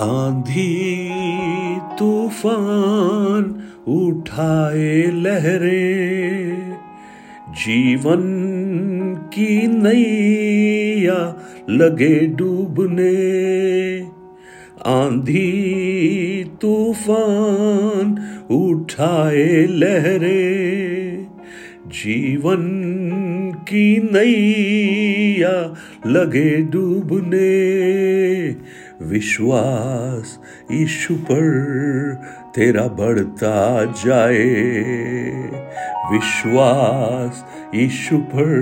आंधी तूफ़ान उठाए लहरें, जीवन की नैया लगे डूबने। आंधी तूफ़ान उठाए लहरें, जीवन की नैया लगे डूबने। विश्वास ईशु पर तेरा बढ़ता जाए। विश्वास ईशु पर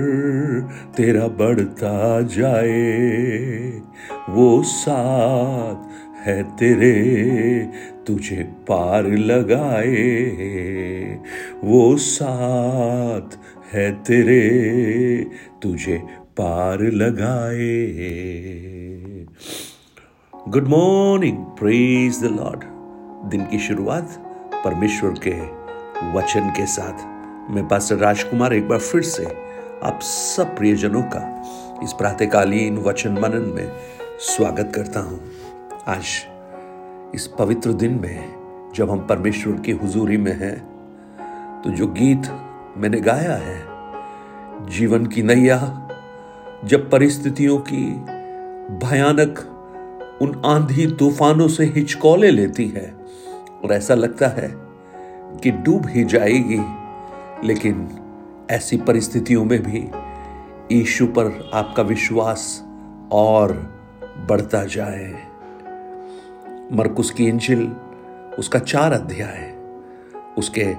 तेरा बढ़ता जाए। वो साथ है तेरे, तुझे पार लगाए। वो साथ है तेरे, तुझे पार लगाए। Good morning praise the lord दिन की शुरुआत परमेश्वर के वचन के साथ। मैं पास्टर राजकुमार एक बार फिर से आप सब प्रियजनों का इस प्रातकालीन वचन मनन में स्वागत करता हूँ। आज इस पवित्र दिन में जब हम परमेश्वर की हुजूरी में हैं तो जो गीत मैंने गाया है, जीवन की नैया, जब परिस्थितियों की भयानक उन आंधी तूफानों से हिचकोले लेती है। और ऐसा लगता है कि डूब ही जाएगी। लेकिन ऐसी परिस्थितियों में भी ईशु पर आपका विश्वास और बढ़ता जाए। मरकुस की इंजिल, उसका चार अध्याय, उसके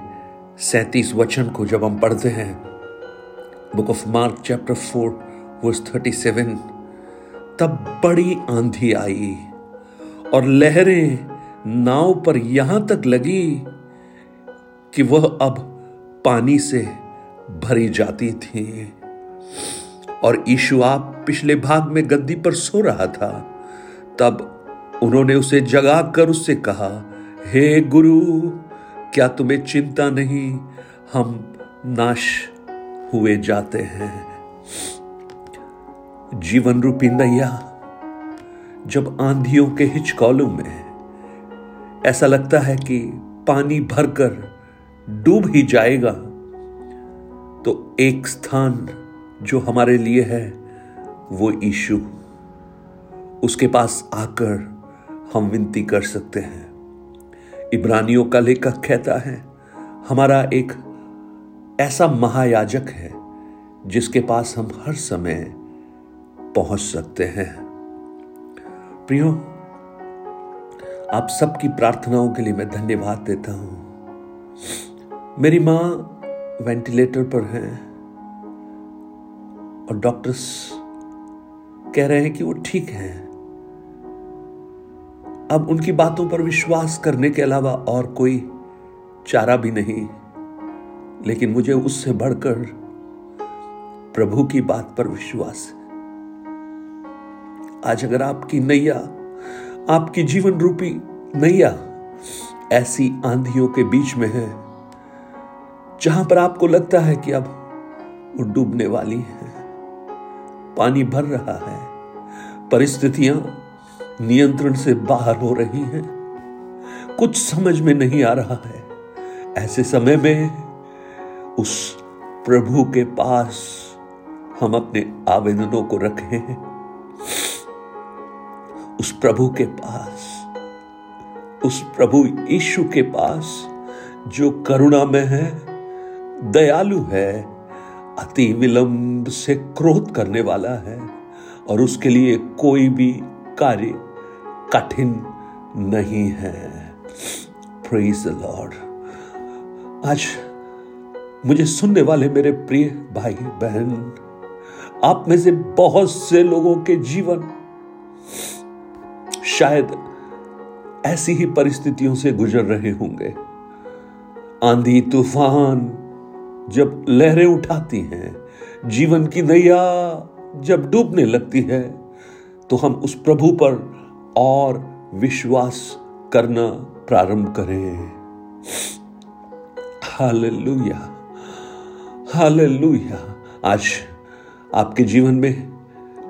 सैतीस वचन को जब हम पढ़ते हैं, book of Mark, chapter four, verse thirty seven तब बड़ी आंधी आई और लहरें नाव पर यहाँ तक लगी कि वह अब पानी से भरी जाती थी। और ईशु आप पिछले भाग में गद्दी पर सो रहा था। तब उन्होंने उसे जगा कर उससे कहा, हे hey गुरु, क्या तुम्हें चिंता नहीं? हम नाश हुए जाते हैं। जीवन रूपी नैया जब आंधियों के हिचकौलों में ऐसा लगता है कि पानी भरकर डूब ही जाएगा तो एक स्थान जो हमारे लिए है, वो ईशु उसके पास आकर हम विनती कर सकते हैं। इब्रानियों का लेखक कहता है, हमारा एक ऐसा महायाजक है, जिसके पास हम हर समय पहुँच सकते हैं। प्रियो, आप सबकी प्रार्थनाओं के लिए मैं धन्यवाद देता हूँ। मेरी माँ वेंटिलेटर पर हैं और डॉक्टर्स कह रहे हैं कि वो ठीक हैं। अब उनकी बातों पर विश्वास करने के अलावा और कोई चारा भी नहीं। लेकिन मुझे उससे बढ़कर प्रभु की बात पर विश्वास है। आज अगर आपकी नैया, आपकी जीवन रूपी नैया ऐसी आंधियों के बीच में है, जहाँ पर आपको लगता है कि अब वो डूबने वाली है। पानी भर रहा है, परिस्थितियाँ नियंत्रण से बाहर हो रही हैं। कुछ समझ में नहीं आ रहा है, ऐसे समय में उस प्रभु के पास हम अपने आवेदनों को रखें। उस प्रभु के पास, उस प्रभु यीशु के पास, जो करुणा में है, दयालु है, अति विलंब से क्रोध करने वाला है, और उसके लिए कोई भी कार्य कठिन नहीं है। प्रेज द लॉर्ड आज मुझे सुनने वाले मेरे प्रिय भाई बहन आप में से बहुत से लोगों के जीवन शायद ऐसी ही परिस्थितियों से गुजर रहे होंगे। आंधी, तूफ़ान जब लहरें उठाती हैं, जीवन की नैया जब डूबने लगती है तो हम उस प्रभु पर और विश्वास करना प्रारंभ करें। Hallelujah hallelujah. आज आपके जीवन में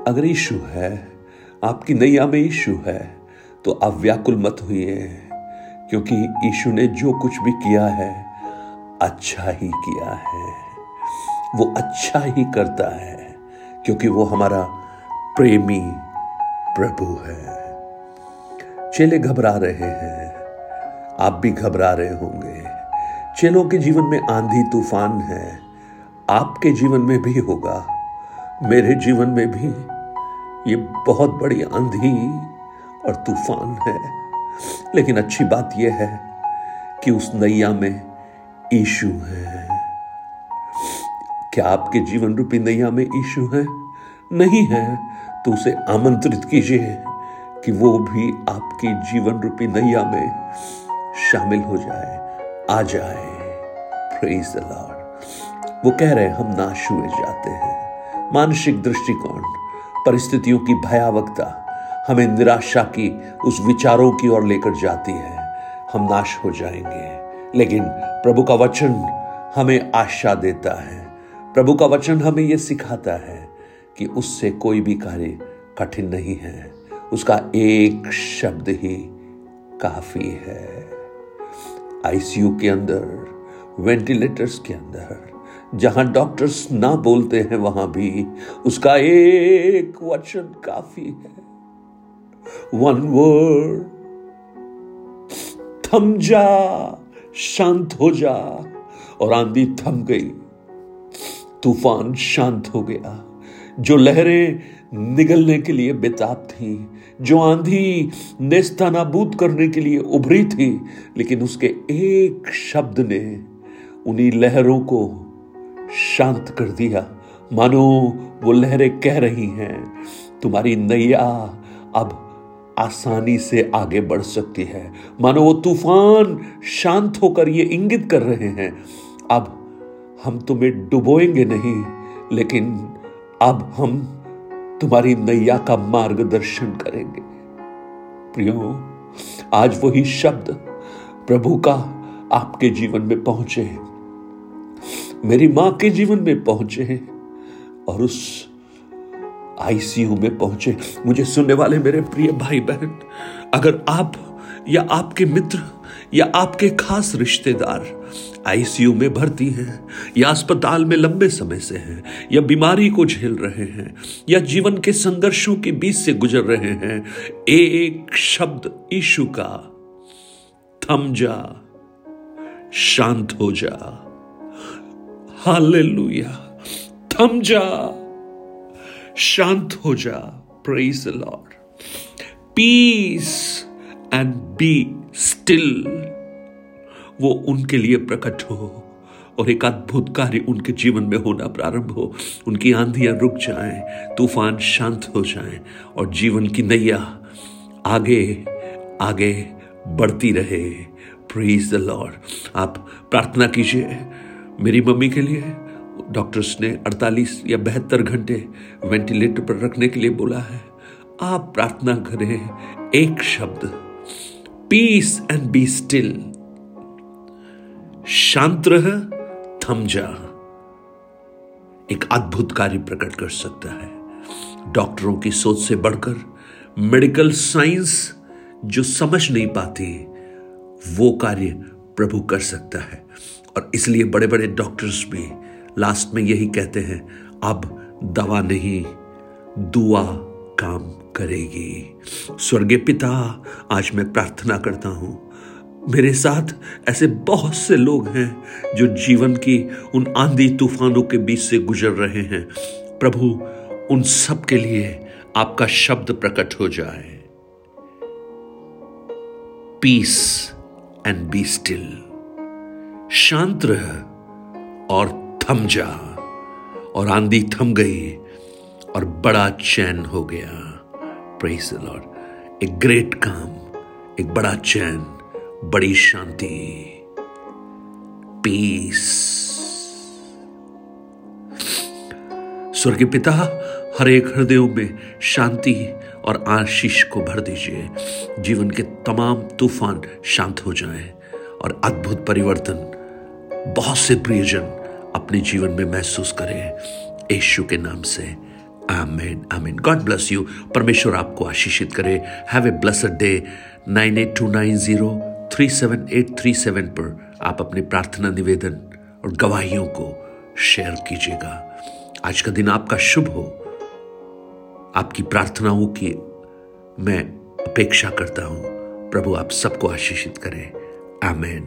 अगर यीशु है आपकी नैया में यीशु है तो आप व्याकुल मत हुए क्योंकि यीशु ने जो कुछ भी किया है अच्छा ही किया है। वो अच्छा ही करता है, क्योंकि वो हमारा प्रेमी प्रभु है। चेले घबरा रहे हैं, आप भी घबरा रहे होंगे। चेलों के जीवन में आंधी तूफ़ान है, आपके जीवन में भी होगा, मेरे जीवन में भी ये बहुत बड़ी आंधी और तूफ़ान है। लेकिन अच्छी बात यह है कि उस नैया में ईशु है। क्या आपके जीवन रूपी नैया में ईशु है? नहीं है। तो उसे आमंत्रित कीजिए कि वो भी आपकी जीवन रूपी नैया में शामिल हो जाए, आ जाए। प्रेज द लॉर्ड वो कह रहे हैं, हम नाश हुए जाते हैं। मानसिक दृष्टिकोण। परिस्थितियों की भयावकता हमें निराशा की उस विचारों की ओर लेकर जाती है। हम नाश हो जाएँगे। लेकिन प्रभु का वचन हमें आशा देता है। प्रभु का वचन हमें यह सिखाता है कि उससे कोई भी कार्य कठिन नहीं है। उसका एक शब्द ही काफ़ी है। आईसीयू के अंदर, वेंटिलेटर्स के अंदर। जहाँ डॉक्टर्स ना बोलते हैं, वहाँ भी उसका एक वचन काफ़ी है। वन वर्ड थम जा, शांत हो जा। और आंधी थम गई, तूफ़ान शांत हो गया। जो लहरें निगलने के लिए बेताब थी, जो आंधी नेस्तानाबूद करने के लिए उभरी थी, लेकिन उसके एक शब्द ने उन्हीं लहरों को शांत कर दिया। मानो वो लहरें कह रही हैं, तुम्हारी नैया अब आसानी से आगे बढ़ सकती है। मानो वो तूफ़ान शांत होकर ये इंगित कर रहे हैं, अब हम तुम्हें डुबोएँगे नहीं, लेकिन अब हम तुम्हारी नैया का मार्गदर्शन करेंगे। प्रियो, आज वही शब्द प्रभु का आपके जीवन में पहुँचे मेरी माँ के जीवन में पहुँचे हैं और उस आईसीयू में पहुँचे। मुझे सुनने वाले मेरे प्रिय भाई बहन अगर आप या आपके मित्र या आपके खास रिश्तेदार आईसीयू में भर्ती हैं, या अस्पताल में लंबे समय से हैं, या बीमारी को झेल रहे हैं, या जीवन के संघर्षों के बीच से गुजर रहे हैं, एक शब्द ईशु का, थम जा, शांत हो जा। हालेलुया थम जा शांत हो जा praise the lord peace and be still वो उनके लिए प्रकट हो और एक अद्भुत कार्य उनके जीवन में होना प्रारंभ हो। उनकी आंधियाँ रुक जाएँ, तूफ़ान शांत हो जाएँ और जीवन की नैया आगे आगे बढ़ती रहे। प्रेज द लॉर्ड आप प्रार्थना कीजिए। मेरी मम्मी के लिए डॉक्टर्स ने 48 या बहत्तर घंटे वेंटिलेटर पर रखने के लिए बोला है। आप प्रार्थना करें, एक शब्द पीस एंड बी स्टिल शांत रह, थम जा। एक अद्भुत कार्य प्रकट कर सकता है। डॉक्टरों की सोच से बढ़कर, मेडिकल साइंस जो समझ नहीं पाती, वो कार्य प्रभु कर सकता है। और इसलिए बड़े बड़े डॉक्टर्स भी लास्ट में यही कहते हैं, अब दवा नहीं, दुआ काम करेगी। स्वर्गीय पिता, आज मैं प्रार्थना करता हूँ, मेरे साथ ऐसे बहुत से लोग हैं जो जीवन की उन आंधी तूफानों के बीच से गुजर रहे हैं। प्रभु, उन सब के लिए आपका शब्द प्रकट हो जाए। पीस एंड बी स्टिल शांत रह और थम जा। और आंधी थम गई और बड़ा चैन हो गया। प्रेस लॉर्ड एक ग्रेट काम, एक बड़ा चैन, बड़ी शांति। पीस स्वर्गीय पिता, हर एक हृदयों में शांति और आशीष को भर दीजिए। जीवन के तमाम तूफ़ान शांत हो जाएँ और अद्भुत परिवर्तन बहुत से प्रियजन अपने जीवन में महसूस करें यशु के नाम से। Amen amen. God bless you परमेश्वर आपको आशीषित करे। Have a blessed day nine eight two nine zero three seven eight three seven पर आप अपने प्रार्थना निवेदन और गवाहियों को शेयर कीजिएगा। आज का दिन आपका शुभ हो। आपकी प्रार्थनाओं की मैं अपेक्षा करता हूँ। प्रभु आप सबको आशीषित करें। आमेन।